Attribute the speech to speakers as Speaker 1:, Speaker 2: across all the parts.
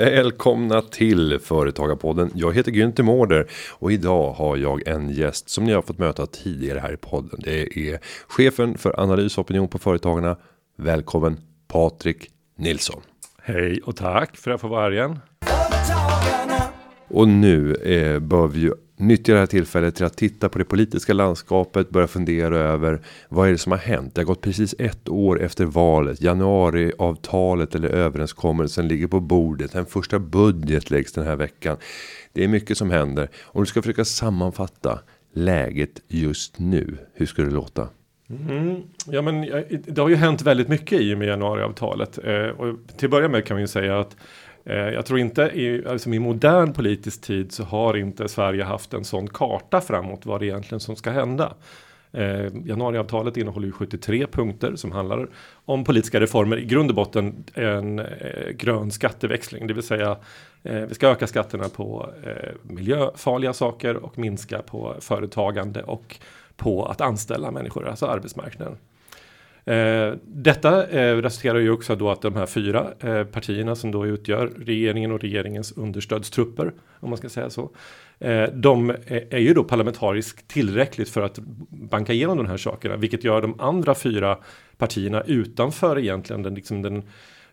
Speaker 1: Välkomna till Företagarpodden. Jag heter Günther Mårder och idag har jag en gäst som ni har fått möta tidigare här i podden. Det är chefen för analysopinion på Företagarna. Välkommen Patrik Nilsson.
Speaker 2: Hej och tack för att få vara här igen.
Speaker 1: Och nu eh, bör vi ju nyttja det här tillfället till att titta på det politiska landskapet, börja fundera över vad är det som har hänt? Det har gått precis ett år efter valet. Januariavtalet eller överenskommelsen ligger på bordet. En första budget läggs den här veckan. Det är mycket som händer. Om du ska försöka sammanfatta läget just nu. Hur ska det låta?
Speaker 2: Mm. Ja, men det har ju hänt väldigt mycket i och med januariavtalet. Eh, och till att börja med kan vi ju säga att Eh, jag tror inte i, alltså i modern politisk tid så har inte Sverige haft en sån karta framåt vad det egentligen som ska hända. Eh, januariavtalet innehåller ju 73 punkter som handlar om politiska reformer. I grund och botten en eh, grön skatteväxling, det vill säga eh, vi ska öka skatterna på eh, miljöfarliga saker och minska på företagande och på att anställa människor, alltså arbetsmarknaden. Eh, detta eh, resulterar ju också då att de här fyra eh, partierna som då utgör regeringen och regeringens understödstrupper, om man ska säga så, eh, de är, är ju då parlamentariskt tillräckligt för att banka igenom de här sakerna, vilket gör de andra fyra partierna utanför egentligen den, liksom den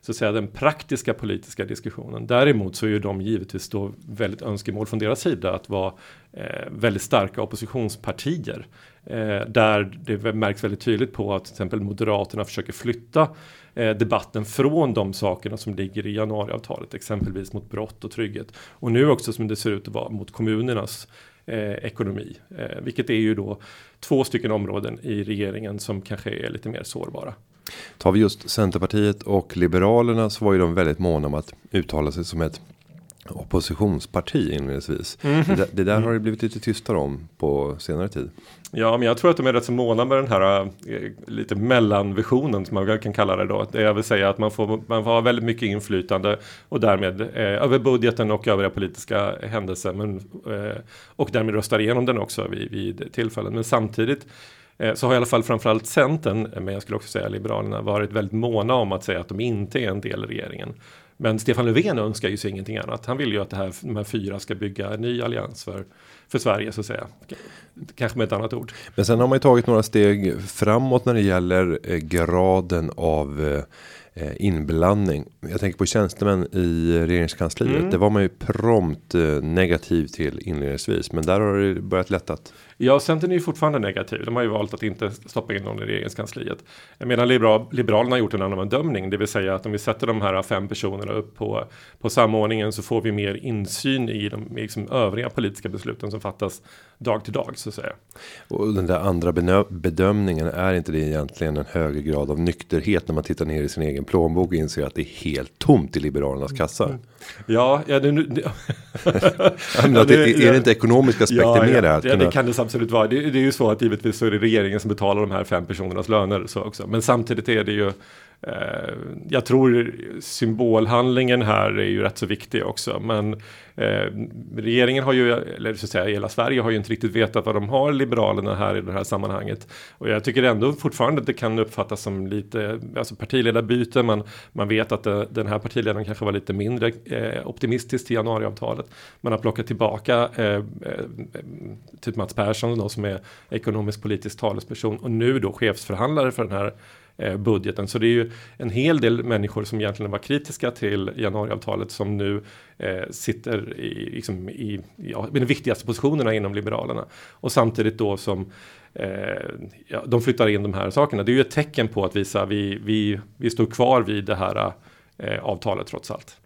Speaker 2: så att säga den praktiska politiska diskussionen. Däremot så är ju de givetvis då väldigt önskemål från deras sida att vara eh, väldigt starka oppositionspartier. Eh, där det märks väldigt tydligt på att till exempel Moderaterna försöker flytta eh, debatten från de sakerna som ligger i januariavtalet, exempelvis mot brott och trygghet. Och nu också som det ser ut att vara mot kommunernas eh, ekonomi, eh, vilket är ju då två stycken områden i regeringen som kanske är lite mer sårbara.
Speaker 1: Tar vi just Centerpartiet och Liberalerna så var ju de väldigt måna om att uttala sig som ett oppositionsparti inledningsvis. Mm. Det, det, där har det blivit lite tystare om på senare tid.
Speaker 2: Ja, men jag tror att de är rätt så måna med den här äh, lite mellanvisionen som man väl kan kalla det då. Det jag vill säga att man får, man får ha väldigt mycket inflytande och därmed eh, över budgeten och övriga politiska händelser. Men, eh, och därmed röstar igenom den också vid, vid tillfällen. Men samtidigt Eh, så har i alla fall framförallt Centern, men jag skulle också säga Liberalerna, varit väldigt måna om att säga att de inte är en del i regeringen. Men Stefan Löfven önskar ju sig ingenting annat. Han vill ju att det här, de här fyra ska bygga en ny allians för, för Sverige så att säga. Kanske med ett annat ord.
Speaker 1: Men sen har man ju tagit några steg framåt när det gäller eh, graden av eh, Eh, inblandning. Jag tänker på tjänstemän i regeringskansliet. Mm. Det var man ju prompt negativ till inledningsvis. Men där har det börjat lättat.
Speaker 2: Ja, Centern är ju fortfarande negativ. De har ju valt att inte stoppa in någon i regeringskansliet. Medan liberal, Liberalerna har gjort en annan bedömning. Det vill säga att om vi sätter de här fem personerna upp på, på samordningen så får vi mer insyn i de liksom, övriga politiska besluten som fattas dag till dag så att säga.
Speaker 1: Och den där andra bedömningen är inte det egentligen en högre grad av nykterhet när man tittar ner i sin egen plånbok och inser att det är helt tomt i Liberalernas kassa. Mm.
Speaker 2: Ja, ja det, det,
Speaker 1: ja, det, är det inte ekonomiska aspekter ja, med det här?
Speaker 2: Ja, det kan det absolut vara. Det, det är ju så att givetvis så är det regeringen som betalar de här fem personernas löner så också. Men samtidigt är det ju Eh, jag tror symbolhandlingen här är ju rätt så viktig också. Men eh, regeringen har ju, eller så att säga hela Sverige har ju inte riktigt vetat vad de har Liberalerna här i det här sammanhanget. Och jag tycker ändå fortfarande att det kan uppfattas som lite, alltså partiledarbyte. Man, man vet att det, den här partiledaren kanske var lite mindre eh, optimistisk till januariavtalet. Man har plockat tillbaka eh, eh, typ Mats Persson då, som är ekonomisk politisk talesperson och nu då chefsförhandlare för den här Eh, budgeten. Så det är ju en hel del människor som egentligen var kritiska till januariavtalet som nu eh, sitter i, liksom i ja, de viktigaste positionerna inom Liberalerna. Och samtidigt då som eh, ja, de flyttar in de här sakerna. Det är ju ett tecken på att visa vi, vi, vi står kvar vid det här eh, avtalet trots allt.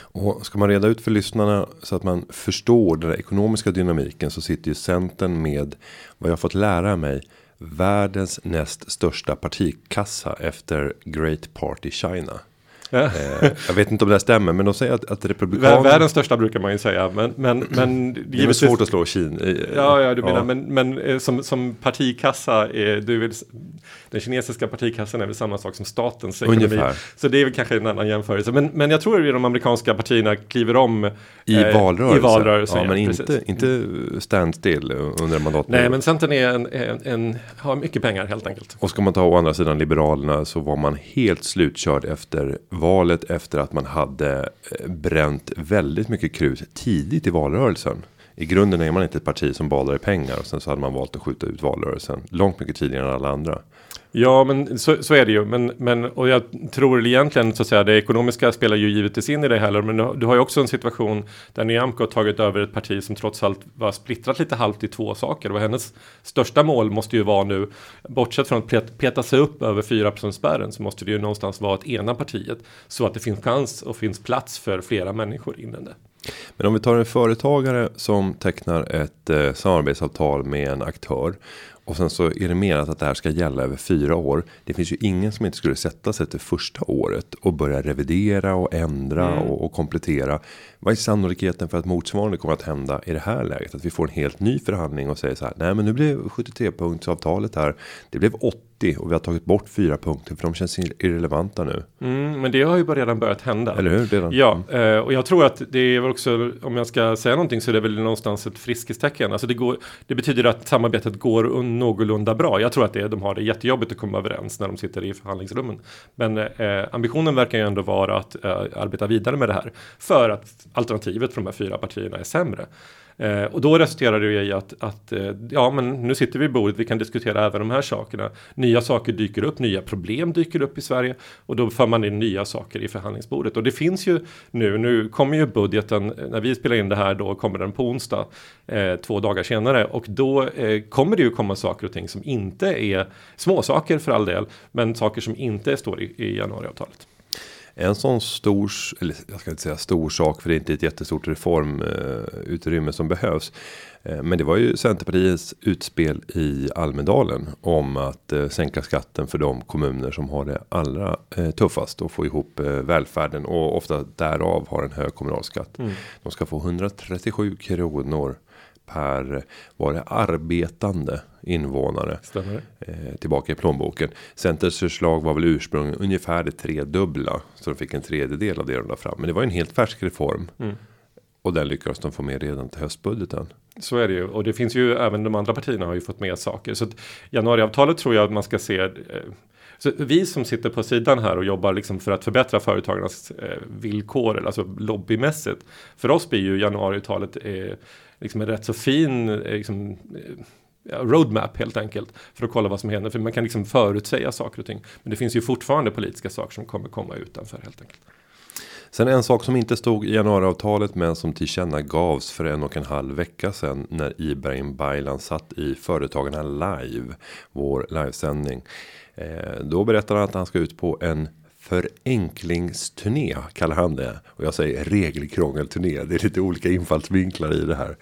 Speaker 1: Och ska man reda ut för lyssnarna så att man förstår den ekonomiska dynamiken så sitter ju Centern med vad jag fått lära mig världens näst största partikassa efter Great Party China. Eh, jag vet inte om det här stämmer, men de säger att, att republikanerna...
Speaker 2: Världens största brukar man ju säga, men... men, men
Speaker 1: det är svårt att slå Kina.
Speaker 2: Ja, ja, du menar, ja. men, men eh, som, som partikassa, är, du vill, den kinesiska partikassan är väl samma sak som statens ekonomi. Ungefär. Så det är väl kanske en annan jämförelse. Men, men jag tror att de amerikanska partierna kliver om
Speaker 1: i eh, valrörelsen.
Speaker 2: I valrörelsen
Speaker 1: ja, men inte, inte standstill under en mandatperiod.
Speaker 2: Nej, men Centern är en, en, en, har mycket pengar helt enkelt.
Speaker 1: Och ska man ta å andra sidan Liberalerna så var man helt slutkörd efter valet efter att man hade eh, bränt väldigt mycket krut tidigt i valrörelsen. I grunden är man inte ett parti som badar i pengar och sen så hade man valt att skjuta ut valrörelsen långt mycket tidigare än alla andra.
Speaker 2: Ja, men så, så är det ju. Men, men, och jag tror egentligen så att säga det ekonomiska spelar ju givetvis in i det heller. Men du, du har ju också en situation där Nyamko har tagit över ett parti som trots allt var splittrat lite halvt i två saker. Och hennes största mål måste ju vara nu, bortsett från att peta sig upp över 4 spärren så måste det ju någonstans vara att ena partiet så att det finns chans och finns plats för flera människor inom det.
Speaker 1: Men om vi tar en företagare som tecknar ett eh, samarbetsavtal med en aktör och sen så är det menat att det här ska gälla över fyra år. Det finns ju ingen som inte skulle sätta sig till första året och börja revidera och ändra mm. och, och, komplettera. Vad är sannolikheten för att motsvarande kommer att hända i det här läget? Att vi får en helt ny förhandling och säger så här. Nej, men nu blev 73 punktsavtalet här. Det blev 80 och vi har tagit bort fyra punkter för de känns irrelevanta nu.
Speaker 2: Mm, men det har ju redan börjat hända.
Speaker 1: Eller hur? Redan.
Speaker 2: Ja, mm. eh, och jag tror att det är också om jag ska säga någonting så är det väl någonstans ett friskhetstecken. Alltså det går. Det betyder att samarbetet går någorlunda bra. Jag tror att det, de har det jättejobbigt att komma överens när de sitter i förhandlingsrummen. Men eh, ambitionen verkar ju ändå vara att eh, arbeta vidare med det här för att alternativet för de här fyra partierna är sämre. Eh, och då resulterar det i att, att eh, ja, men nu sitter vi i bordet, vi kan diskutera även de här sakerna. Nya saker dyker upp, nya problem dyker upp i Sverige och då för man in nya saker i förhandlingsbordet. Och det finns ju nu, nu kommer ju budgeten, eh, när vi spelar in det här då kommer den på onsdag, eh, två dagar senare och då eh, kommer det ju komma saker och ting som inte är småsaker för all del, men saker som inte står i, i januariavtalet.
Speaker 1: En sån stor, eller jag ska inte säga stor sak för det är inte ett jättestort reformutrymme som behövs. Eh, men det var ju Centerpartiets utspel i Almedalen om att eh, sänka skatten för de kommuner som har det allra eh, tuffast och få ihop välfärden och ofta därav har en hög kommunalskatt. Mm. De ska få 137 kronor per var det arbetande invånare eh, tillbaka i plånboken. Centers förslag var väl ursprungligen ungefär det tredubbla så de fick en tredjedel av det de la fram. Men det var en helt färsk reform. Mm. Och den lyckades de få med redan till höstbudgeten.
Speaker 2: Så är det ju och det finns ju även de andra partierna har ju fått med saker så att januariavtalet tror jag att man ska se eh, så vi som sitter på sidan här och jobbar liksom för att förbättra företagarnas eh, villkor, alltså lobbymässigt. För oss blir ju januariavtalet eh, liksom en rätt så fin eh, liksom, eh, roadmap helt enkelt. För att kolla vad som händer. För man kan liksom förutsäga saker och ting. Men det finns ju fortfarande politiska saker som kommer komma utanför helt enkelt.
Speaker 1: Sen en sak som inte stod i januariavtalet men som tillkännagavs för en och en halv vecka sedan när Ibrahim Baylan satt i Företagarna live, vår livesändning. Eh, då berättade han att han ska ut på en förenklingsturné kallar han det. Och jag säger regelkrångelturné. Det är lite olika infallsvinklar i det här.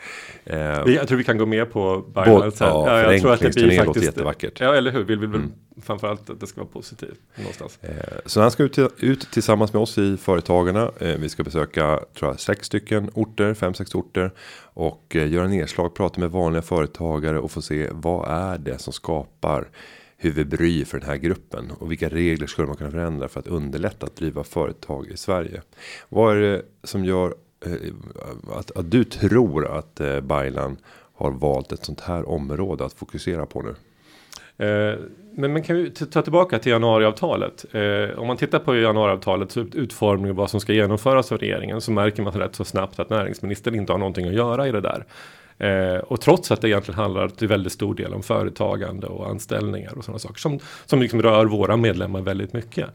Speaker 2: Eh, jag tror vi kan gå med på Byron
Speaker 1: sen. Ja, ja, jag tror att det blir faktiskt, jättevackert.
Speaker 2: Ja, eller hur? Vi vill mm. framförallt att det ska vara positivt någonstans.
Speaker 1: Eh, så han ska ut, ut tillsammans med oss i Företagarna. Eh, vi ska besöka, tror jag, sex stycken orter, fem, sex orter. Och eh, göra nedslag, prata med vanliga företagare och få se vad är det som skapar huvudbry för den här gruppen och vilka regler skulle man kunna förändra för att underlätta att driva företag i Sverige? Vad är det som gör eh, att, att du tror att eh, Baylan har valt ett sånt här område att fokusera på nu?
Speaker 2: Eh, men, man kan ju ta tillbaka till januariavtalet? Eh, om man tittar på januariavtalets utformning och vad som ska genomföras av regeringen så märker man rätt så snabbt att näringsministern inte har någonting att göra i det där. Eh, och trots att det egentligen handlar till väldigt stor del om företagande och anställningar och sådana saker som, som liksom rör våra medlemmar väldigt mycket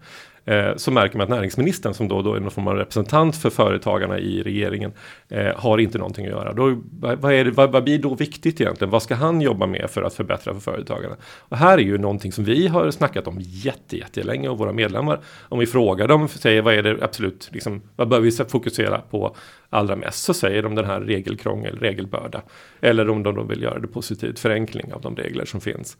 Speaker 2: eh, så märker man att näringsministern som då, då är någon form av representant för företagarna i regeringen eh, har inte någonting att göra. Då, vad, är det, vad, vad, blir då viktigt egentligen? Vad ska han jobba med för att förbättra för företagarna? Och här är ju någonting som vi har snackat om jätte, jättelänge och våra medlemmar. Om vi frågar dem, säger vad är det absolut, liksom, vad bör vi fokusera på allra mest? Så säger de den här regelkrångel, regelbörda. Eller om de då vill göra det positivt, förenkling av de regler som finns.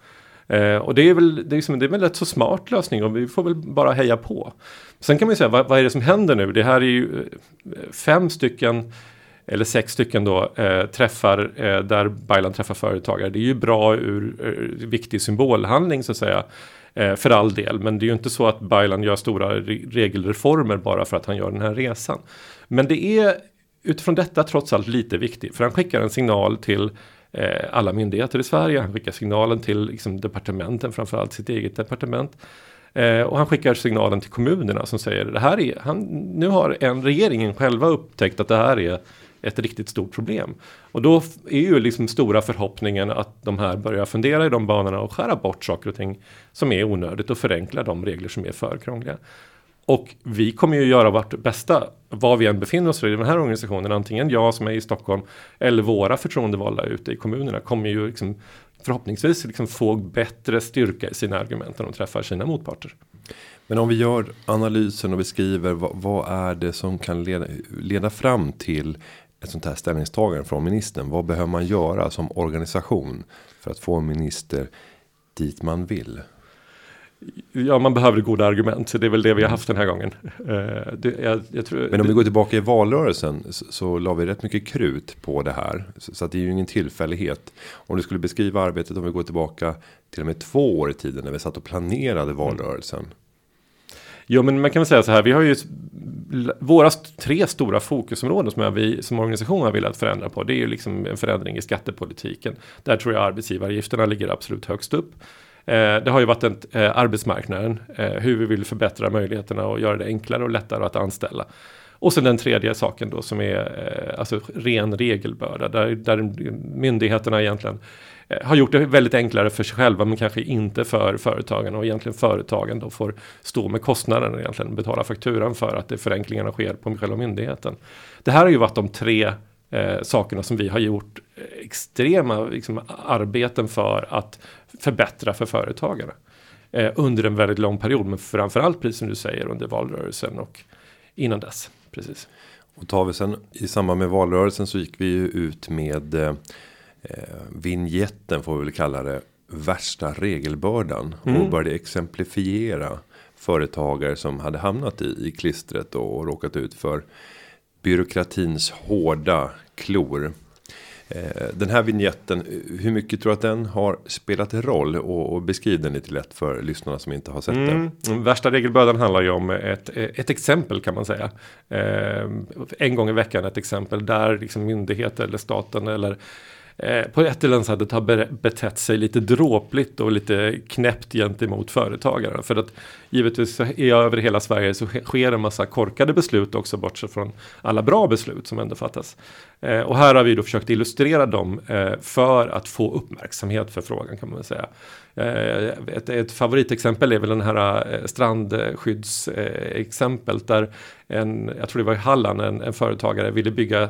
Speaker 2: Eh, och det är väl, det är, liksom, det är väl rätt så smart lösning och vi får väl bara heja på. Sen kan man ju säga, vad, vad är det som händer nu? Det här är ju eh, fem stycken eller sex stycken då, eh, träffar eh, där Baylan träffar företagare. Det är ju bra ur, ur viktig symbolhandling så att säga. Eh, för all del, men det är ju inte så att Baylan gör stora re regelreformer bara för att han gör den här resan. Men det är utifrån detta trots allt lite viktigt, för han skickar en signal till eh, alla myndigheter i Sverige. Han skickar signalen till liksom, departementen, framförallt sitt eget departement. Eh, och han skickar signalen till kommunerna som säger det här är, han, nu har en regeringen själva upptäckt att det här är ett riktigt stort problem. Och då är ju liksom stora förhoppningen att de här börjar fundera i de banorna och skära bort saker och ting som är onödigt och förenkla de regler som är för krångliga. Och vi kommer ju göra vårt bästa var vi än befinner oss i den här organisationen. Antingen jag som är i Stockholm eller våra förtroendevalda ute i kommunerna kommer ju liksom förhoppningsvis liksom få bättre styrka i sina argument när de träffar sina motparter.
Speaker 1: Men om vi gör analysen och beskriver vad, vad är det som kan leda, leda fram till ett sånt här ställningstagande från ministern. Vad behöver man göra som organisation för att få en minister dit man vill?
Speaker 2: Ja, man behöver goda argument. Det är väl det vi har haft den här gången. Eh, det, jag, jag tror,
Speaker 1: Men om vi går tillbaka i valrörelsen så, så la vi rätt mycket krut på det här. Så, så att det är ju ingen tillfällighet. Om du skulle beskriva arbetet om vi går tillbaka till och med två år i tiden när vi satt och planerade valrörelsen. Mm.
Speaker 2: Jo, men man kan väl säga så här. Vi har ju våra tre stora fokusområden som vi som organisation har velat förändra på. Det är ju liksom en förändring i skattepolitiken. Där tror jag arbetsgivaravgifterna ligger absolut högst upp. Eh, det har ju varit en, eh, arbetsmarknaden, eh, hur vi vill förbättra möjligheterna och göra det enklare och lättare att anställa. Och sen den tredje saken då som är alltså ren regelbörda där, där myndigheterna egentligen har gjort det väldigt enklare för sig själva men kanske inte för företagen och egentligen företagen då får stå med kostnaden och egentligen betala fakturan för att det förenklingarna sker på själva myndigheten. Det här har ju varit de tre eh, sakerna som vi har gjort extrema liksom, arbeten för att förbättra för företagarna. Eh, under en väldigt lång period, men framförallt precis som du säger under valrörelsen och innan dess. Precis.
Speaker 1: Och tar vi sen i samband med valrörelsen så gick vi ju ut med eh, vignetten får vi väl kalla det. Värsta regelbördan mm. och började exemplifiera företagare som hade hamnat i, i klistret och råkat ut för byråkratins hårda klor. Eh, den här vignetten, hur mycket tror du att den har spelat roll? Och, och beskriv den lite lätt för lyssnarna som inte har sett mm.
Speaker 2: den. Värsta regelbördan handlar ju om ett, ett exempel kan man säga. Eh, en gång i veckan ett exempel där liksom myndigheter eller staten eller Eh, på ett eller annat sätt har betett sig lite dråpligt och lite knäppt gentemot företagare. För att givetvis är över hela Sverige så sker en massa korkade beslut också bortsett från alla bra beslut som ändå fattas. Eh, och här har vi då försökt illustrera dem eh, för att få uppmärksamhet för frågan kan man säga. Eh, ett, ett favoritexempel är väl den här eh, strandskyddsexemplet eh, där en, jag tror det var i Halland, en, en företagare ville bygga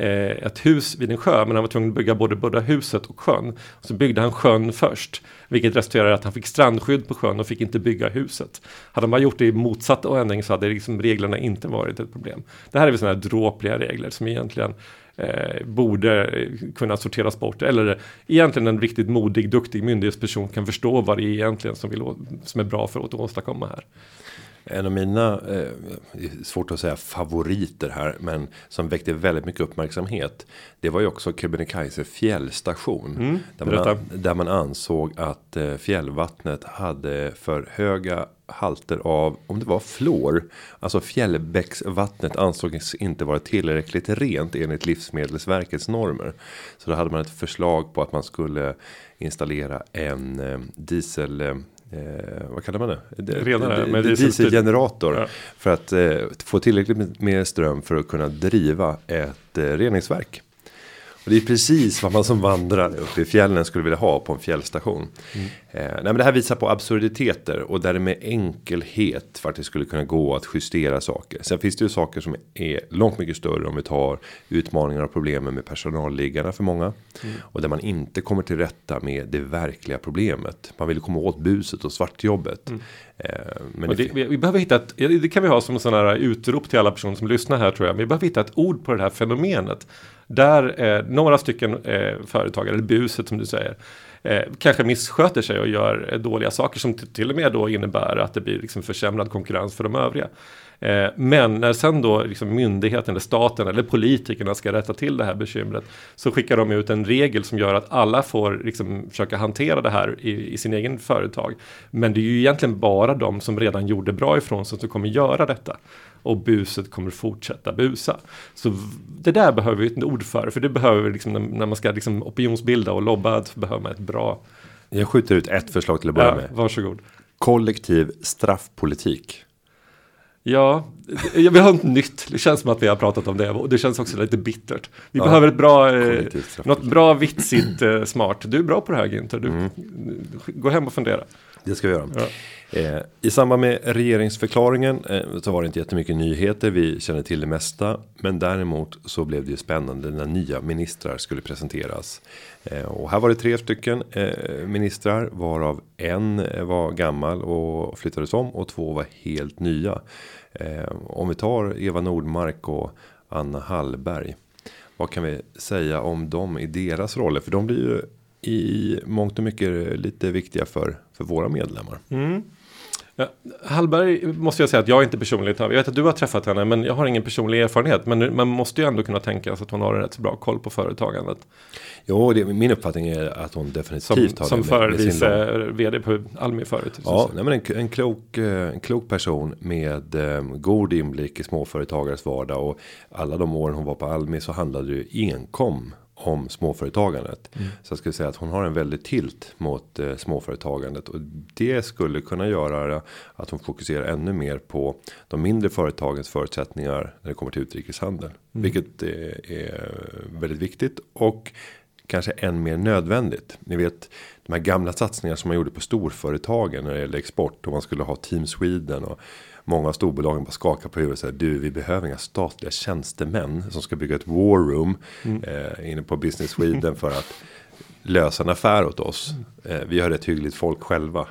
Speaker 2: Eh, ett hus vid en sjö men han var tvungen att bygga både, både huset och sjön. Och så byggde han sjön först. Vilket resulterade i att han fick strandskydd på sjön och fick inte bygga huset. Hade man gjort det i motsatt ändring så hade liksom reglerna inte varit ett problem. Det här är väl sådana här dråpliga regler som egentligen eh, borde kunna sorteras bort. Eller egentligen en riktigt modig, duktig myndighetsperson kan förstå vad det är egentligen som, vill, som är bra för att åstadkomma här.
Speaker 1: En av mina, eh, svårt att säga favoriter här, men som väckte väldigt mycket uppmärksamhet. Det var ju också Kebnekaise fjällstation. Mm, där, man, där man ansåg att eh, fjällvattnet hade för höga halter av, om det var flor. Alltså fjällbäcksvattnet ansågs inte vara tillräckligt rent enligt Livsmedelsverkets normer. Så då hade man ett förslag på att man skulle installera en eh, diesel eh, vad kallar man det?
Speaker 2: Renare
Speaker 1: dieselgenerator. Ja. För att eh, få tillräckligt med ström för att kunna driva ett eh, reningsverk. Och det är precis vad man som vandrare uppe i fjällen skulle vilja ha på en fjällstation. Mm. Eh, nej men det här visar på absurditeter och där det med enkelhet faktiskt skulle kunna gå att justera saker. Sen finns det ju saker som är långt mycket större om vi tar utmaningar och problemen med personalliggarna för många. Mm. Och där man inte kommer till rätta med det verkliga problemet. Man vill komma åt buset och svartjobbet. Mm.
Speaker 2: Eh, men det, vi, vi, behöver hitta ett, det kan vi ha som sån här utrop till alla personer som lyssnar här tror jag. Men vi behöver hitta ett ord på det här fenomenet. Där eh, några stycken eh, företagare, eller buset som du säger, eh, kanske missköter sig och gör eh, dåliga saker som till och med då innebär att det blir liksom försämrad konkurrens för de övriga. Eh, men när sen då liksom myndigheten, eller staten eller politikerna ska rätta till det här bekymret så skickar de ut en regel som gör att alla får liksom försöka hantera det här i, i sin egen företag. Men det är ju egentligen bara de som redan gjorde bra ifrån sig som kommer göra detta och buset kommer fortsätta busa. Så det där behöver vi ett ord för, för det behöver vi liksom när man ska liksom opinionsbilda och lobba, så behöver man ett bra...
Speaker 1: Jag skjuter ut ett förslag till att börja ja, med.
Speaker 2: Varsågod.
Speaker 1: Kollektiv straffpolitik.
Speaker 2: Ja, vi har något nytt. Det känns som att vi har pratat om det och det känns också lite bittert. Vi ja, behöver ett bra, eh, något bra vitsigt eh, smart. Du är bra på det här Günther. Du, mm. Gå hem och fundera.
Speaker 1: Det ska vi göra. Ja. Eh, I samband med regeringsförklaringen eh, så var det inte jättemycket nyheter. Vi känner till det mesta, men däremot så blev det ju spännande när nya ministrar skulle presenteras. Eh, och här var det tre stycken eh, ministrar varav en var gammal och flyttades om och två var helt nya. Om vi tar Eva Nordmark och Anna Hallberg. Vad kan vi säga om dem i deras roller? För de blir ju i mångt och mycket lite viktiga för, för våra medlemmar.
Speaker 2: Mm. Hallberg måste jag säga att jag inte personligt har. Jag vet att du har träffat henne men jag har ingen personlig erfarenhet. Men man måste ju ändå kunna tänka sig att hon har en rätt så bra koll på företagandet.
Speaker 1: Jo, det, min uppfattning är att hon definitivt
Speaker 2: som,
Speaker 1: har
Speaker 2: som
Speaker 1: det.
Speaker 2: Som vice vd på Almi förut.
Speaker 1: Ja, nej, men en, en, klok, eh, en klok person med um, god inblick i småföretagares vardag. Och alla de åren hon var på Almi så handlade det ju enkom om småföretagandet. Mm. Så jag skulle säga att hon har en väldigt tilt mot eh, småföretagandet. Och det skulle kunna göra att hon fokuserar ännu mer på de mindre företagens förutsättningar när det kommer till utrikeshandel. Mm. Vilket är, är väldigt viktigt. Och kanske än mer nödvändigt. Ni vet de här gamla satsningarna som man gjorde på storföretagen när det gäller export. Och man skulle ha Team Sweden och Många av storbolagen bara skakar på huvudet och säger du vi behöver inga statliga tjänstemän som ska bygga ett war room mm. eh, inne på Business Sweden för att lösa en affär åt oss. Eh, vi har ett hyggligt folk själva.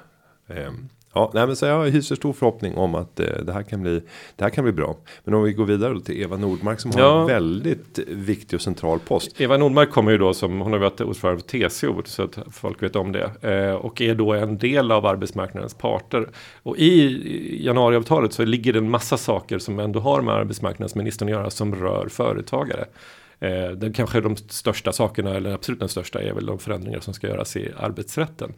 Speaker 1: Eh, Ja, nej, men så jag hyser stor förhoppning om att eh, det, här kan bli, det här kan bli bra. Men om vi går vidare till Eva Nordmark som har ja. en väldigt viktig och central post.
Speaker 2: Eva Nordmark kommer ju då som, hon har varit ordförande för TCO så att folk vet om det. Eh, och är då en del av arbetsmarknadens parter. Och i januariavtalet så ligger det en massa saker som ändå har med arbetsmarknadsministern att göra som rör företagare. Eh, det kanske de största sakerna, eller absolut den största, är väl de förändringar som ska göras i arbetsrätten.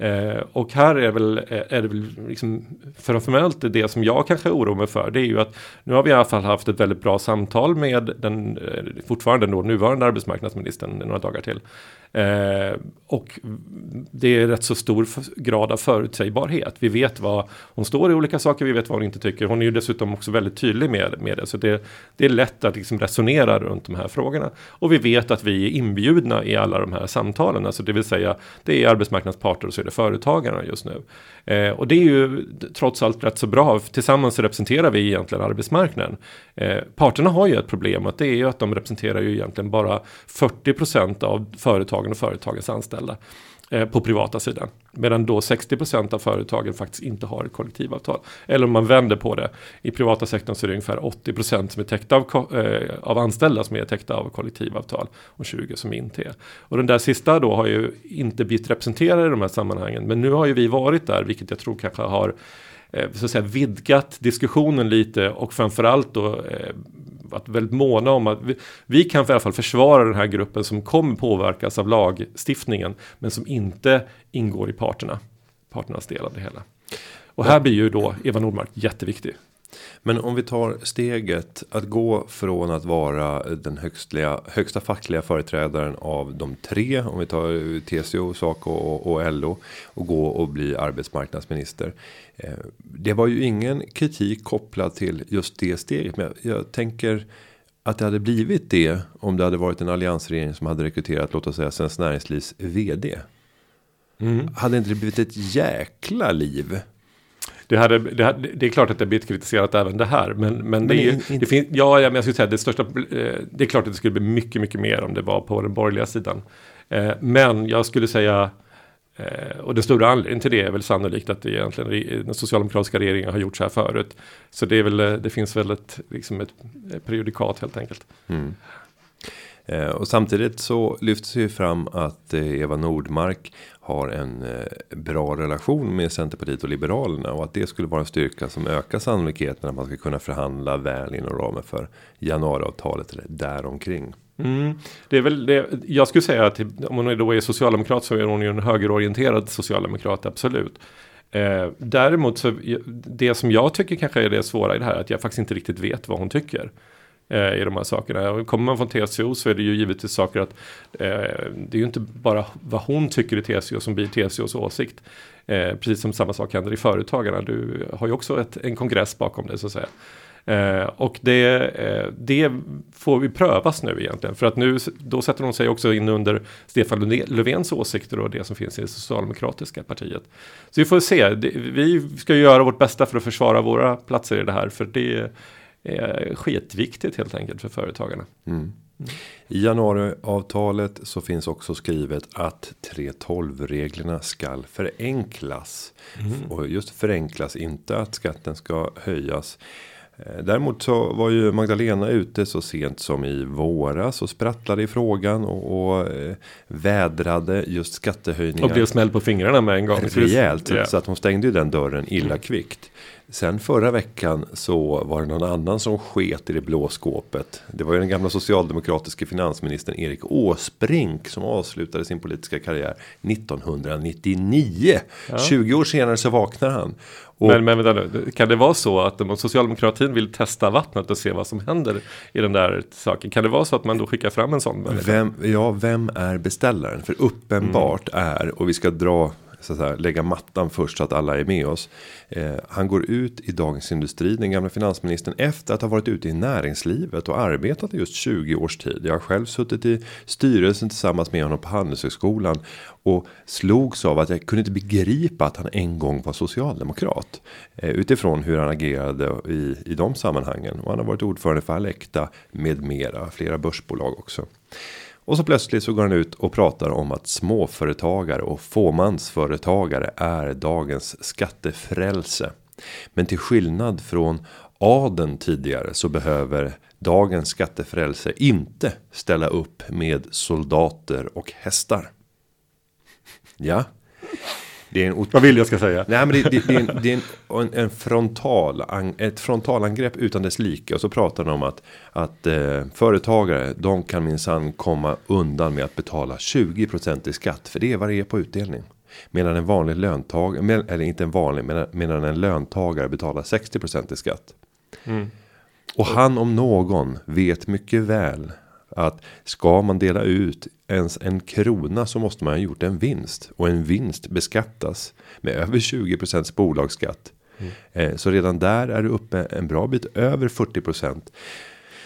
Speaker 2: Eh, och här är, väl, eh, är det väl liksom framförallt det som jag kanske oroar mig för. Det är ju att nu har vi i alla fall haft ett väldigt bra samtal med den eh, fortfarande då nuvarande arbetsmarknadsministern några dagar till. Eh, och det är rätt så stor grad av förutsägbarhet. Vi vet vad hon står i olika saker, vi vet vad hon inte tycker. Hon är ju dessutom också väldigt tydlig med, med det. Så det, det är lätt att liksom resonera runt de här frågorna. Och vi vet att vi är inbjudna i alla de här samtalen. Alltså det vill säga, det är arbetsmarknadsparter och så är det företagarna just nu. Eh, och det är ju trots allt rätt så bra. Tillsammans representerar vi egentligen arbetsmarknaden. Eh, parterna har ju ett problem att det är ju att de representerar ju egentligen bara 40% av företagen och företagens anställda eh, på privata sidan. Medan då 60% av företagen faktiskt inte har ett kollektivavtal. Eller om man vänder på det. I privata sektorn så är det ungefär 80% som är täckta av, eh, av anställda som är täckta av kollektivavtal. Och 20 som inte är. Och den där sista då har ju inte blivit representerade i de här sammanhangen. Men nu har ju vi varit där, vilket jag tror kanske har eh, så att säga, vidgat diskussionen lite och framförallt då eh, varit väldigt måna om att vi, vi kan i alla fall försvara den här gruppen som kommer påverkas av lagstiftningen men som inte ingår i parterna, parternas del av det hela. Och här blir ju då Eva Nordmark jätteviktig.
Speaker 1: Men om vi tar steget att gå från att vara den högstliga, högsta fackliga företrädaren av de tre. Om vi tar TCO, Saco och, och LO. Och gå och bli arbetsmarknadsminister. Eh, det var ju ingen kritik kopplad till just det steget. Men jag, jag tänker att det hade blivit det om det hade varit en alliansregering som hade rekryterat låt oss säga Svenskt Näringslivs vd. Mm. Hade inte det blivit ett jäkla liv
Speaker 2: det, hade, det, hade, det, är klart att det blivit kritiserat även det här. Men, men, men det, är, det finns, ja, jag skulle säga det största, eh, det är klart att det skulle bli mycket, mycket mer om det var på den borgerliga sidan. Eh, men jag skulle säga, eh, och den stora anledningen till det är väl sannolikt att det egentligen den socialdemokratiska regeringen har gjort så här förut. Så det, är väl, det finns väl ett, liksom ett prejudikat helt enkelt. Mm.
Speaker 1: Och samtidigt så lyfts ju fram att Eva Nordmark har en eh, bra relation med Centerpartiet och Liberalerna och att det skulle vara en styrka som ökar sannolikheten att man ska kunna förhandla väl inom ramen för januariavtalet eller däromkring.
Speaker 2: Mm. Det är väl det, jag skulle säga att om hon då är socialdemokrat så är hon ju en högerorienterad socialdemokrat, absolut. Eh, däremot så det som jag tycker kanske är det svåra i det här att jag faktiskt inte riktigt vet vad hon tycker eh, i de här sakerna. Och kommer man från TCO så är det ju givetvis saker att eh, det är ju inte bara vad hon tycker i TCO som blir TCOs åsikt. Eh, precis som samma sak händer i Företagarna. Du har ju också ett, en kongress bakom dig så att säga. Eh, och det, eh, det får vi prövas nu egentligen. För att nu, då sätter hon sig också in under Stefan Löfvens åsikter och det som finns i det socialdemokratiska partiet. Så vi får se. Det, vi ska göra vårt bästa för att försvara våra platser i det här. För det är skitviktigt helt enkelt för företagarna.
Speaker 1: Mm. I januariavtalet så finns också skrivet att 3.12 reglerna ska förenklas. Mm. Och just förenklas, inte att skatten ska höjas. Eh, däremot så var ju Magdalena ute så sent som i våras och sprattlade i frågan och, och eh, vädrade just skattehöjningar.
Speaker 2: Och blev smäll på fingrarna med en gång.
Speaker 1: Rejält, yeah. så att hon stängde ju den dörren illa mm. kvickt. Sen förra veckan så var det någon annan som sket i det blå skåpet. Det var ju den gamla socialdemokratiska finansministern Erik Åsbrink som avslutade sin politiska karriär 1999. Ja. 20 år senare så vaknar han.
Speaker 2: Och, men, men vänta nu, kan det vara så att om socialdemokratin vill testa vattnet och se vad som händer i den där saken? Kan det vara så att man då skickar fram en sån?
Speaker 1: Vem, ja, vem är beställaren? För uppenbart mm. är, och vi ska dra så att säga, lägga mattan först så att alla är med oss. Eh, han går ut i Dagens Industri, den gamla finansministern, efter att ha varit ute i näringslivet och arbetat i just 20 års tid. Jag har själv suttit i styrelsen tillsammans med honom på Handelshögskolan och slogs av att jag kunde inte begripa att han en gång var socialdemokrat eh, utifrån hur han agerade i i de sammanhangen och han har varit ordförande för Alecta med mera flera börsbolag också. Och så plötsligt så går han ut och pratar om att småföretagare och fåmansföretagare är dagens skattefrälse. Men till skillnad från adeln tidigare så behöver dagens skattefrälse inte ställa upp med soldater och hästar. Ja,
Speaker 2: det är en Vad vill jag ska säga?
Speaker 1: Nej, men det, det, det är, en, det är en, en, frontal, ett frontalangrepp utan dess like. Och så pratar de om att, att eh, företagare, de kan minsann komma undan med att betala 20% i skatt. För det är vad det är på utdelning. Medan en vanlig löntagare, eller inte en vanlig, medan, medan en löntagare betalar 60% i skatt. Mm. Och han om någon vet mycket väl att ska man dela ut ens en krona så måste man ha gjort en vinst och en vinst beskattas med över 20% bolagsskatt. Mm. Eh, så redan där är du uppe en bra bit över 40%.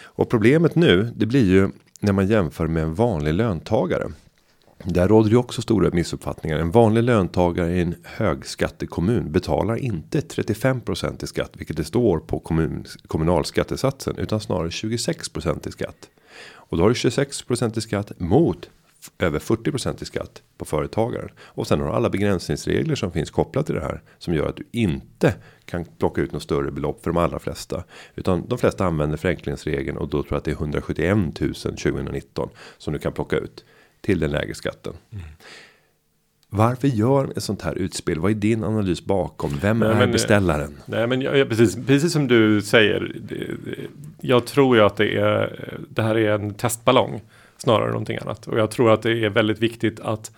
Speaker 1: Och problemet nu, det blir ju när man jämför med en vanlig löntagare. Där råder ju också stora missuppfattningar. En vanlig löntagare i en högskattekommun betalar inte 35% i skatt, vilket det står på kommun, kommunalskattesatsen, utan snarare 26% i skatt. Och då har du 26% i skatt mot över 40% i skatt på företagaren. Och sen har du alla begränsningsregler som finns kopplat till det här. Som gör att du inte kan plocka ut något större belopp för de allra flesta. Utan de flesta använder förenklingsregeln och då tror jag att det är 171 000 2019. Som du kan plocka ut till den lägre skatten. Mm. Varför gör ett sånt här utspel? Vad är din analys bakom? Vem nej, är men, beställaren?
Speaker 2: Nej, men jag, precis, precis som du säger. Det, jag tror ju att det är det här är en testballong snarare än någonting annat. Och jag tror att det är väldigt viktigt att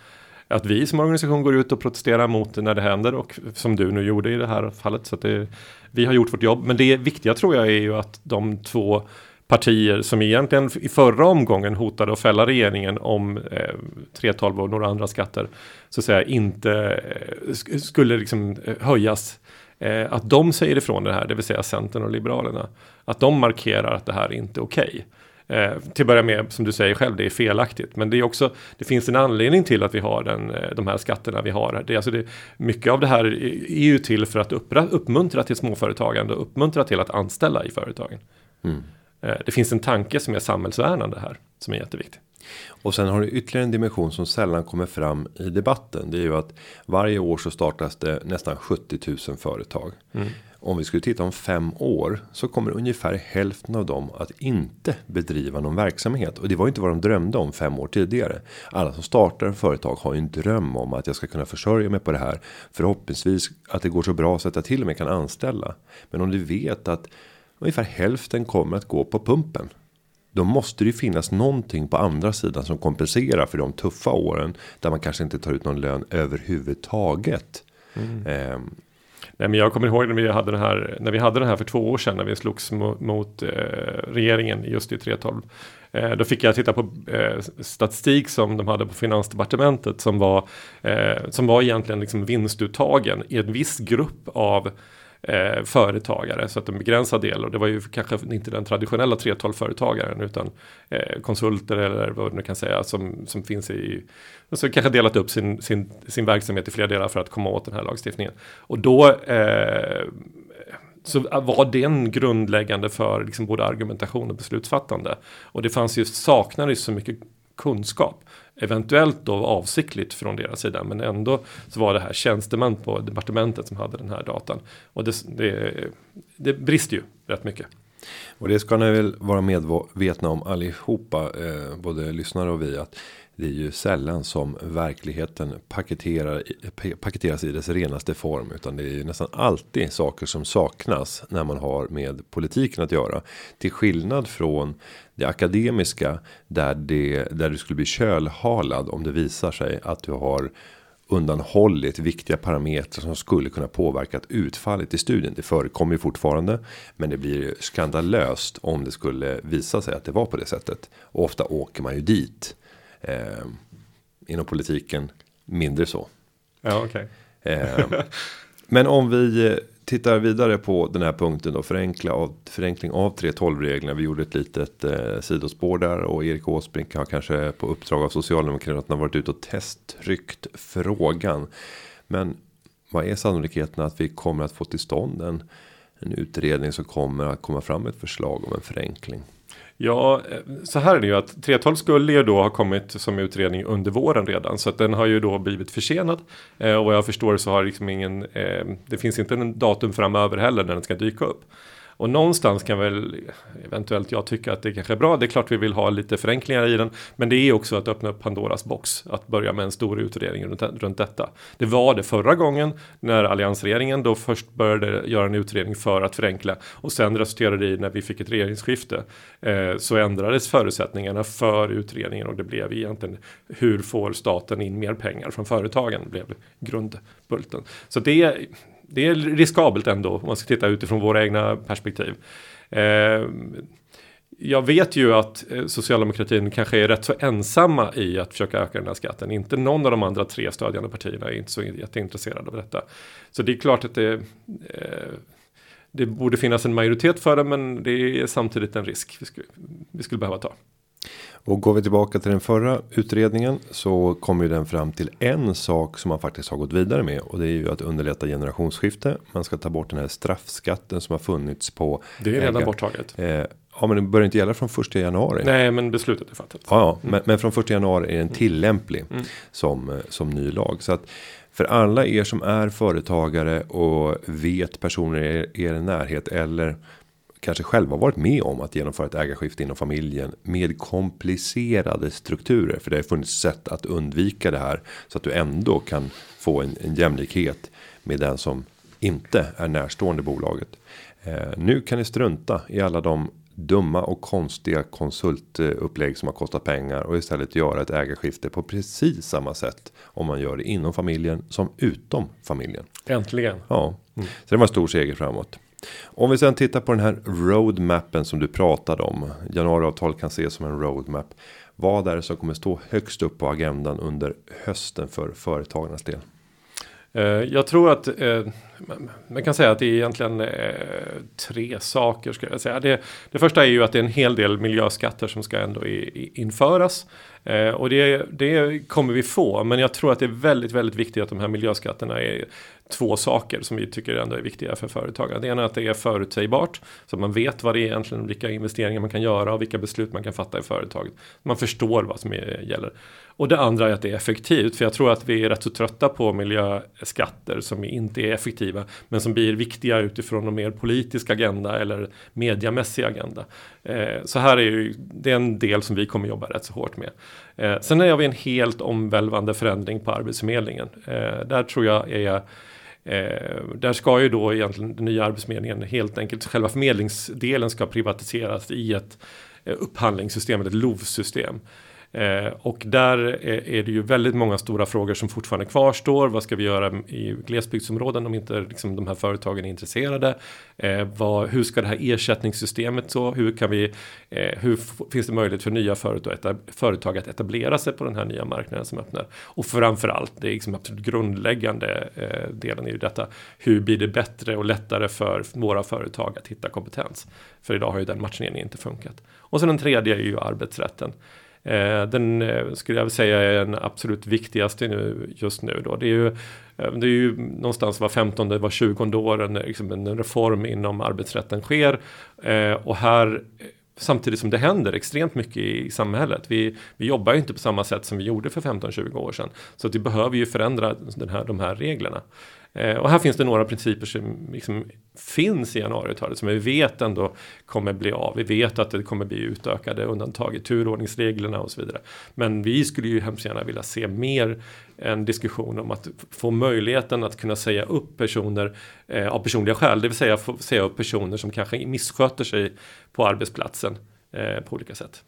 Speaker 2: att vi som organisation går ut och protesterar mot det när det händer och som du nu gjorde i det här fallet. Så att det, vi har gjort vårt jobb. Men det viktiga tror jag är ju att de två partier som egentligen i förra omgången hotade att fälla regeringen om eh, 312 och några andra skatter så att säga inte eh, skulle liksom eh, höjas. Eh, att de säger ifrån det här, det vill säga Centern och Liberalerna. Att de markerar att det här är inte okej. Okay. Eh, till att börja med, som du säger själv, det är felaktigt. Men det är också, det finns en anledning till att vi har den, eh, de här skatterna vi har. Det, alltså det, mycket av det här är ju till för att uppra, uppmuntra till småföretagande och uppmuntra till att anställa i företagen. Mm. Eh, det finns en tanke som är samhällsvärnande här, som är jätteviktig.
Speaker 1: Och sen har du ytterligare en dimension som sällan kommer fram i debatten. Det är ju att varje år så startas det nästan 70 000 företag. Mm. Om vi skulle titta om fem år så kommer ungefär hälften av dem att inte bedriva någon verksamhet och det var inte vad de drömde om fem år tidigare. Alla som startar företag har ju en dröm om att jag ska kunna försörja mig på det här. Förhoppningsvis att det går så bra så att jag till och med kan anställa. Men om du vet att ungefär hälften kommer att gå på pumpen. Då måste det ju finnas någonting på andra sidan som kompenserar för de tuffa åren där man kanske inte tar ut någon lön överhuvudtaget. Mm. Eh,
Speaker 2: Nej, men jag kommer ihåg när vi hade det här, när vi hade det här för två år sedan när vi slogs mot, mot eh, regeringen just i 312. Eh, då fick jag titta på eh, statistik som de hade på Finansdepartementet som var, eh, som var egentligen liksom vinstuttagen i en viss grupp av eh, företagare. Så att en begränsad del och det var ju kanske inte den traditionella 312-företagaren utan eh, konsulter eller vad du kan säga som, som finns i, som kanske delat upp sin, sin, sin verksamhet i flera delar för att komma åt den här lagstiftningen. Och då eh, så var den grundläggande för liksom både argumentation och beslutsfattande. Och det fanns ju, saknades så mycket kunskap. Eventuellt då avsiktligt från deras sida men ändå så var det här tjänstemän på departementet som hade den här datan. Och det, det, det brister ju rätt mycket.
Speaker 1: Och det ska ni väl vara medvetna om allihopa, eh, både lyssnare och vi, att det är ju sällan som verkligheten paketerar, paketeras i dess renaste form. Utan det är ju nästan alltid saker som saknas när man har med politiken att göra. Till skillnad från det akademiska där, det, där du skulle bli kölhalad om det visar sig att du har undanhållit viktiga parametrar som skulle kunna påverkat utfallet i studien. Det förekommer ju fortfarande, men det blir skandalöst om det skulle visa sig att det var på det sättet. Och ofta åker man ju dit Eh, inom politiken mindre så.
Speaker 2: Ja, okay.
Speaker 1: eh, men om vi eh, tittar vidare på den här punkten då förenkla av förenkling av 3.12 reglerna. Vi gjorde ett litet eh, sidospår där och Erik Åsbrink har kanske på uppdrag av Socialdemokraterna varit ute och testtryckt frågan. Men vad är sannolikheten att vi kommer att få till stånd en, en utredning som kommer att komma fram med ett förslag om en förenkling?
Speaker 2: Ja, eh, så här är det ju att 312 skulle ju då ha kommit som utredning under våren redan. Så att den har ju då blivit försenad. Eh, och vad jag förstår så har liksom ingen, eh, det finns inte en datum framöver heller när den ska dyka upp. Och någonstans kan väl eventuellt jag tycka att det kanske är bra. Det är klart vi vill ha lite förenklingar i den. Men det är också att öppna upp Pandoras box. Att börja med en stor utredning runt, runt detta. Det var det förra gången när alliansregeringen då först började göra en utredning för att förenkla. Och sen resulterade det i när vi fick ett regeringsskifte. Eh, så ändrades förutsättningarna för utredningen och det blev egentligen hur får staten in mer pengar från företagen blev grundbulten. Så det det är riskabelt ändå om man ska titta utifrån våra egna perspektiv. Eh, jag vet ju att eh, socialdemokratin kanske är rätt så ensamma i att försöka öka den här skatten. Inte någon av de andra tre stödjande partierna är inte så jätteintresserade av detta. Så det är klart att det, eh, det borde finnas en majoritet för det men det är samtidigt en risk vi skulle, vi skulle behöva ta.
Speaker 1: Och går vi tillbaka till den förra utredningen så kommer ju den fram till en sak som man faktiskt har gått vidare med och det är ju att underlätta generationsskifte. Man ska ta bort den här straffskatten som har funnits på.
Speaker 2: Det är redan ägar. borttaget.
Speaker 1: Eh, ja, men det börjar inte gälla från första januari.
Speaker 2: Nej, men beslutet är fattat.
Speaker 1: Ja, ja mm. men, men, från första januari är den tillämplig mm. som eh, som ny lag så att för alla er som är företagare och vet personer i er närhet eller kanske själva varit med om att genomföra ett ägarskifte inom familjen med komplicerade strukturer. För det har funnits sätt att undvika det här så att du ändå kan få en, en jämlikhet med den som inte är närstående bolaget. Eh, nu kan ni strunta i alla de dumma och konstiga konsultupplägg som har kostat pengar och istället göra ett ägarskifte på precis samma sätt om man gör det inom familjen som utom familjen.
Speaker 2: Äntligen.
Speaker 1: Ja, mm. så det var en stor seger framåt. Om vi sen tittar på den här roadmappen som du pratade om. Januariavtal kan ses som en roadmap. Vad är det som kommer stå högst upp på agendan under hösten för företagarnas del?
Speaker 2: Eh, jag tror att eh, man kan säga att det är egentligen eh, tre saker. Ska jag säga. Det, det första är ju att det är en hel del miljöskatter som ska ändå införas. Och det, det kommer vi få. Men jag tror att det är väldigt, väldigt viktigt att de här miljöskatterna är två saker som vi tycker ändå är viktiga för företagare. Det ena är att det är förutsägbart så att man vet vad det är egentligen, vilka investeringar man kan göra och vilka beslut man kan fatta i företaget. Man förstår vad som är, gäller. Och det andra är att det är effektivt, för jag tror att vi är rätt så trötta på miljöskatter som inte är effektiva, men som blir viktiga utifrån en mer politisk agenda eller mediamässig agenda. Eh, så här är ju, det är en del som vi kommer jobba rätt så hårt med. Eh, sen har vi en helt omvälvande förändring på Arbetsförmedlingen. Eh, där tror jag är Eh, där ska ju då egentligen den nya arbetsförmedlingen helt enkelt själva förmedlingsdelen ska privatiseras i ett eh, upphandlingssystem, ett LOV-system. Eh, och där är, det ju väldigt många stora frågor som fortfarande kvarstår. Vad ska vi göra i glesbygdsområden om inte liksom, de här företagen är intresserade? Eh, vad, hur ska det här ersättningssystemet så? Hur kan vi? Eh, hur finns det möjlighet för nya företag, företag att etablera sig på den här nya marknaden som öppnar? Och framförallt, det är liksom absolut grundläggande eh, delen i detta. Hur blir det bättre och lättare för våra företag att hitta kompetens? För idag har ju den matchningen inte funkat. Och sen den tredje är ju arbetsrätten. Eh, den eh, skulle jag säga är den absolut viktigaste nu, just nu. Då. Det, är ju, eh, det är ju någonstans var 15 var 20 år en, liksom en reform inom arbetsrätten sker. och här Samtidigt som det händer extremt mycket i samhället. Vi, vi jobbar ju inte på samma sätt som vi gjorde för 15-20 år sedan. Så att vi behöver ju förändra den här, de här reglerna. Eh, och här finns det några principer som liksom finns i januariavtalet som vi vet ändå kommer bli av. Vi vet att det kommer bli utökade undantag i turordningsreglerna och så vidare. Men vi skulle ju hemskt gärna vilja se mer en diskussion om att få möjligheten att kunna säga upp personer eh, av personliga skäl. Det vill säga få säga upp personer som kanske missköter sig på arbetsplatsen eh, på olika sätt.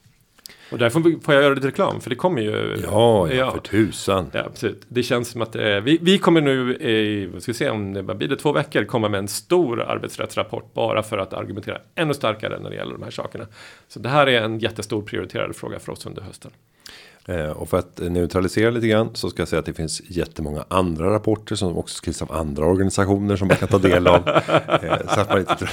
Speaker 2: Och därför får jag göra lite reklam, för det kommer ju.
Speaker 1: Ja, ja, för tusan.
Speaker 2: Ja, precis. Det känns som att eh, vi, vi kommer nu, eh, vad ska vi se om det blir det två veckor, komma med en stor arbetsrättsrapport bara för att argumentera ännu starkare när det gäller de här sakerna. Så det här är en jättestor prioriterad fråga för oss under hösten.
Speaker 1: Eh, och för att neutralisera lite grann så ska jag säga att det finns jättemånga andra rapporter som också skrivs av andra organisationer som man kan ta del av. Eh, så att man inte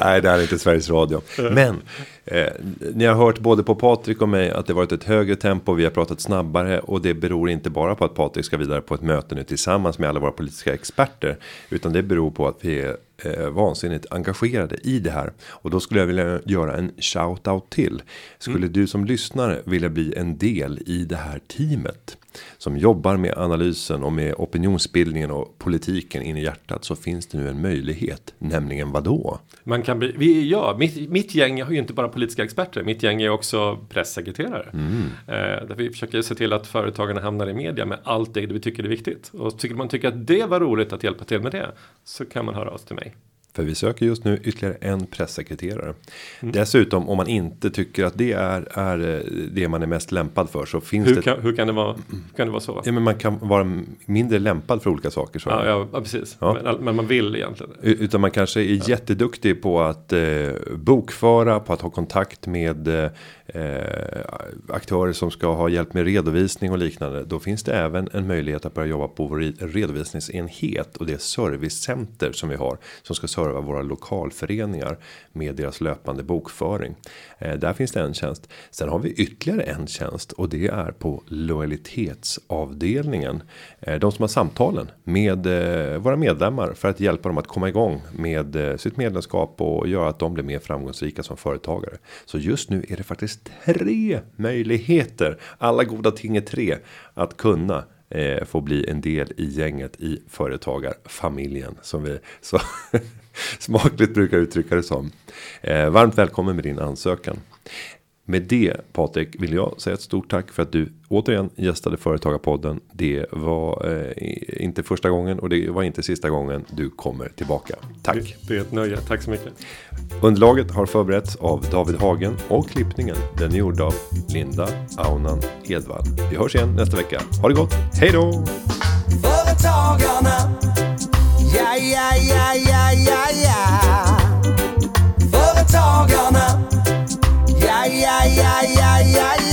Speaker 1: Nej, det här är inte Sveriges Radio. Men eh, ni har hört både på Patrik och mig att det varit ett högre tempo. Vi har pratat snabbare och det beror inte bara på att Patrik ska vidare på ett möte nu tillsammans med alla våra politiska experter, utan det beror på att vi är eh, vansinnigt engagerade i det här. Och då skulle jag vilja göra en shout-out till. Skulle mm. du som lyssnare vilja bli en del i det här teamet? Som jobbar med analysen och med opinionsbildningen och politiken in i hjärtat. Så finns det nu en möjlighet. Nämligen vadå?
Speaker 2: Man kan bli, vi, ja, mitt, mitt gäng har ju inte bara politiska experter. Mitt gäng är också pressekreterare. Mm. Eh, där vi försöker se till att företagarna hamnar i media med allt det vi tycker är viktigt. Och tycker man tycker att det var roligt att hjälpa till med det. Så kan man höra av sig till mig.
Speaker 1: För vi söker just nu ytterligare en pressekreterare. Mm. Dessutom om man inte tycker att det är, är eh, det man är mest lämpad för så finns
Speaker 2: hur
Speaker 1: det.
Speaker 2: Kan, hur kan det vara? Kan det vara så?
Speaker 1: Ja, men man kan vara mindre lämpad för olika saker. Så.
Speaker 2: Ja, ja, precis. Ja. Men, men, man vill egentligen.
Speaker 1: Utan man kanske är ja. jätteduktig på att eh, bokföra, på att ha kontakt med eh, eh, aktörer som ska ha hjälp med redovisning och liknande. Då finns det även en möjlighet att börja jobba på vår redovisningsenhet och det servicecenter som vi har som ska serva våra lokalföreningar med deras löpande bokföring. Eh, där finns det en tjänst. Sen har vi ytterligare en tjänst och det är på lojalitetsavdelningen. Eh, de som har samtalen med eh, våra medlemmar för att hjälpa dem att komma igång med eh, sitt medlemskap och göra att de blir mer framgångsrika som företagare. Så just nu är det faktiskt tre möjligheter. Alla goda ting är tre att kunna eh, få bli en del i gänget i företagarfamiljen som vi så smakligt brukar uttrycka det som. Eh, varmt välkommen med din ansökan. Med det Patrik vill jag säga ett stort tack för att du återigen gästade Företagarpodden. Det var eh, inte första gången och det var inte sista gången du kommer tillbaka. Tack!
Speaker 2: Det, det är ett nöje, tack så mycket.
Speaker 1: Underlaget har förberetts av David Hagen och klippningen den är gjord av Linda Aunan Edvall. Vi hörs igen nästa vecka. Ha det gott, hej då! Företagarna,
Speaker 3: ja, ja, ja, ja, ja, ja. Företagarna ay, ay, ay, ay, ay.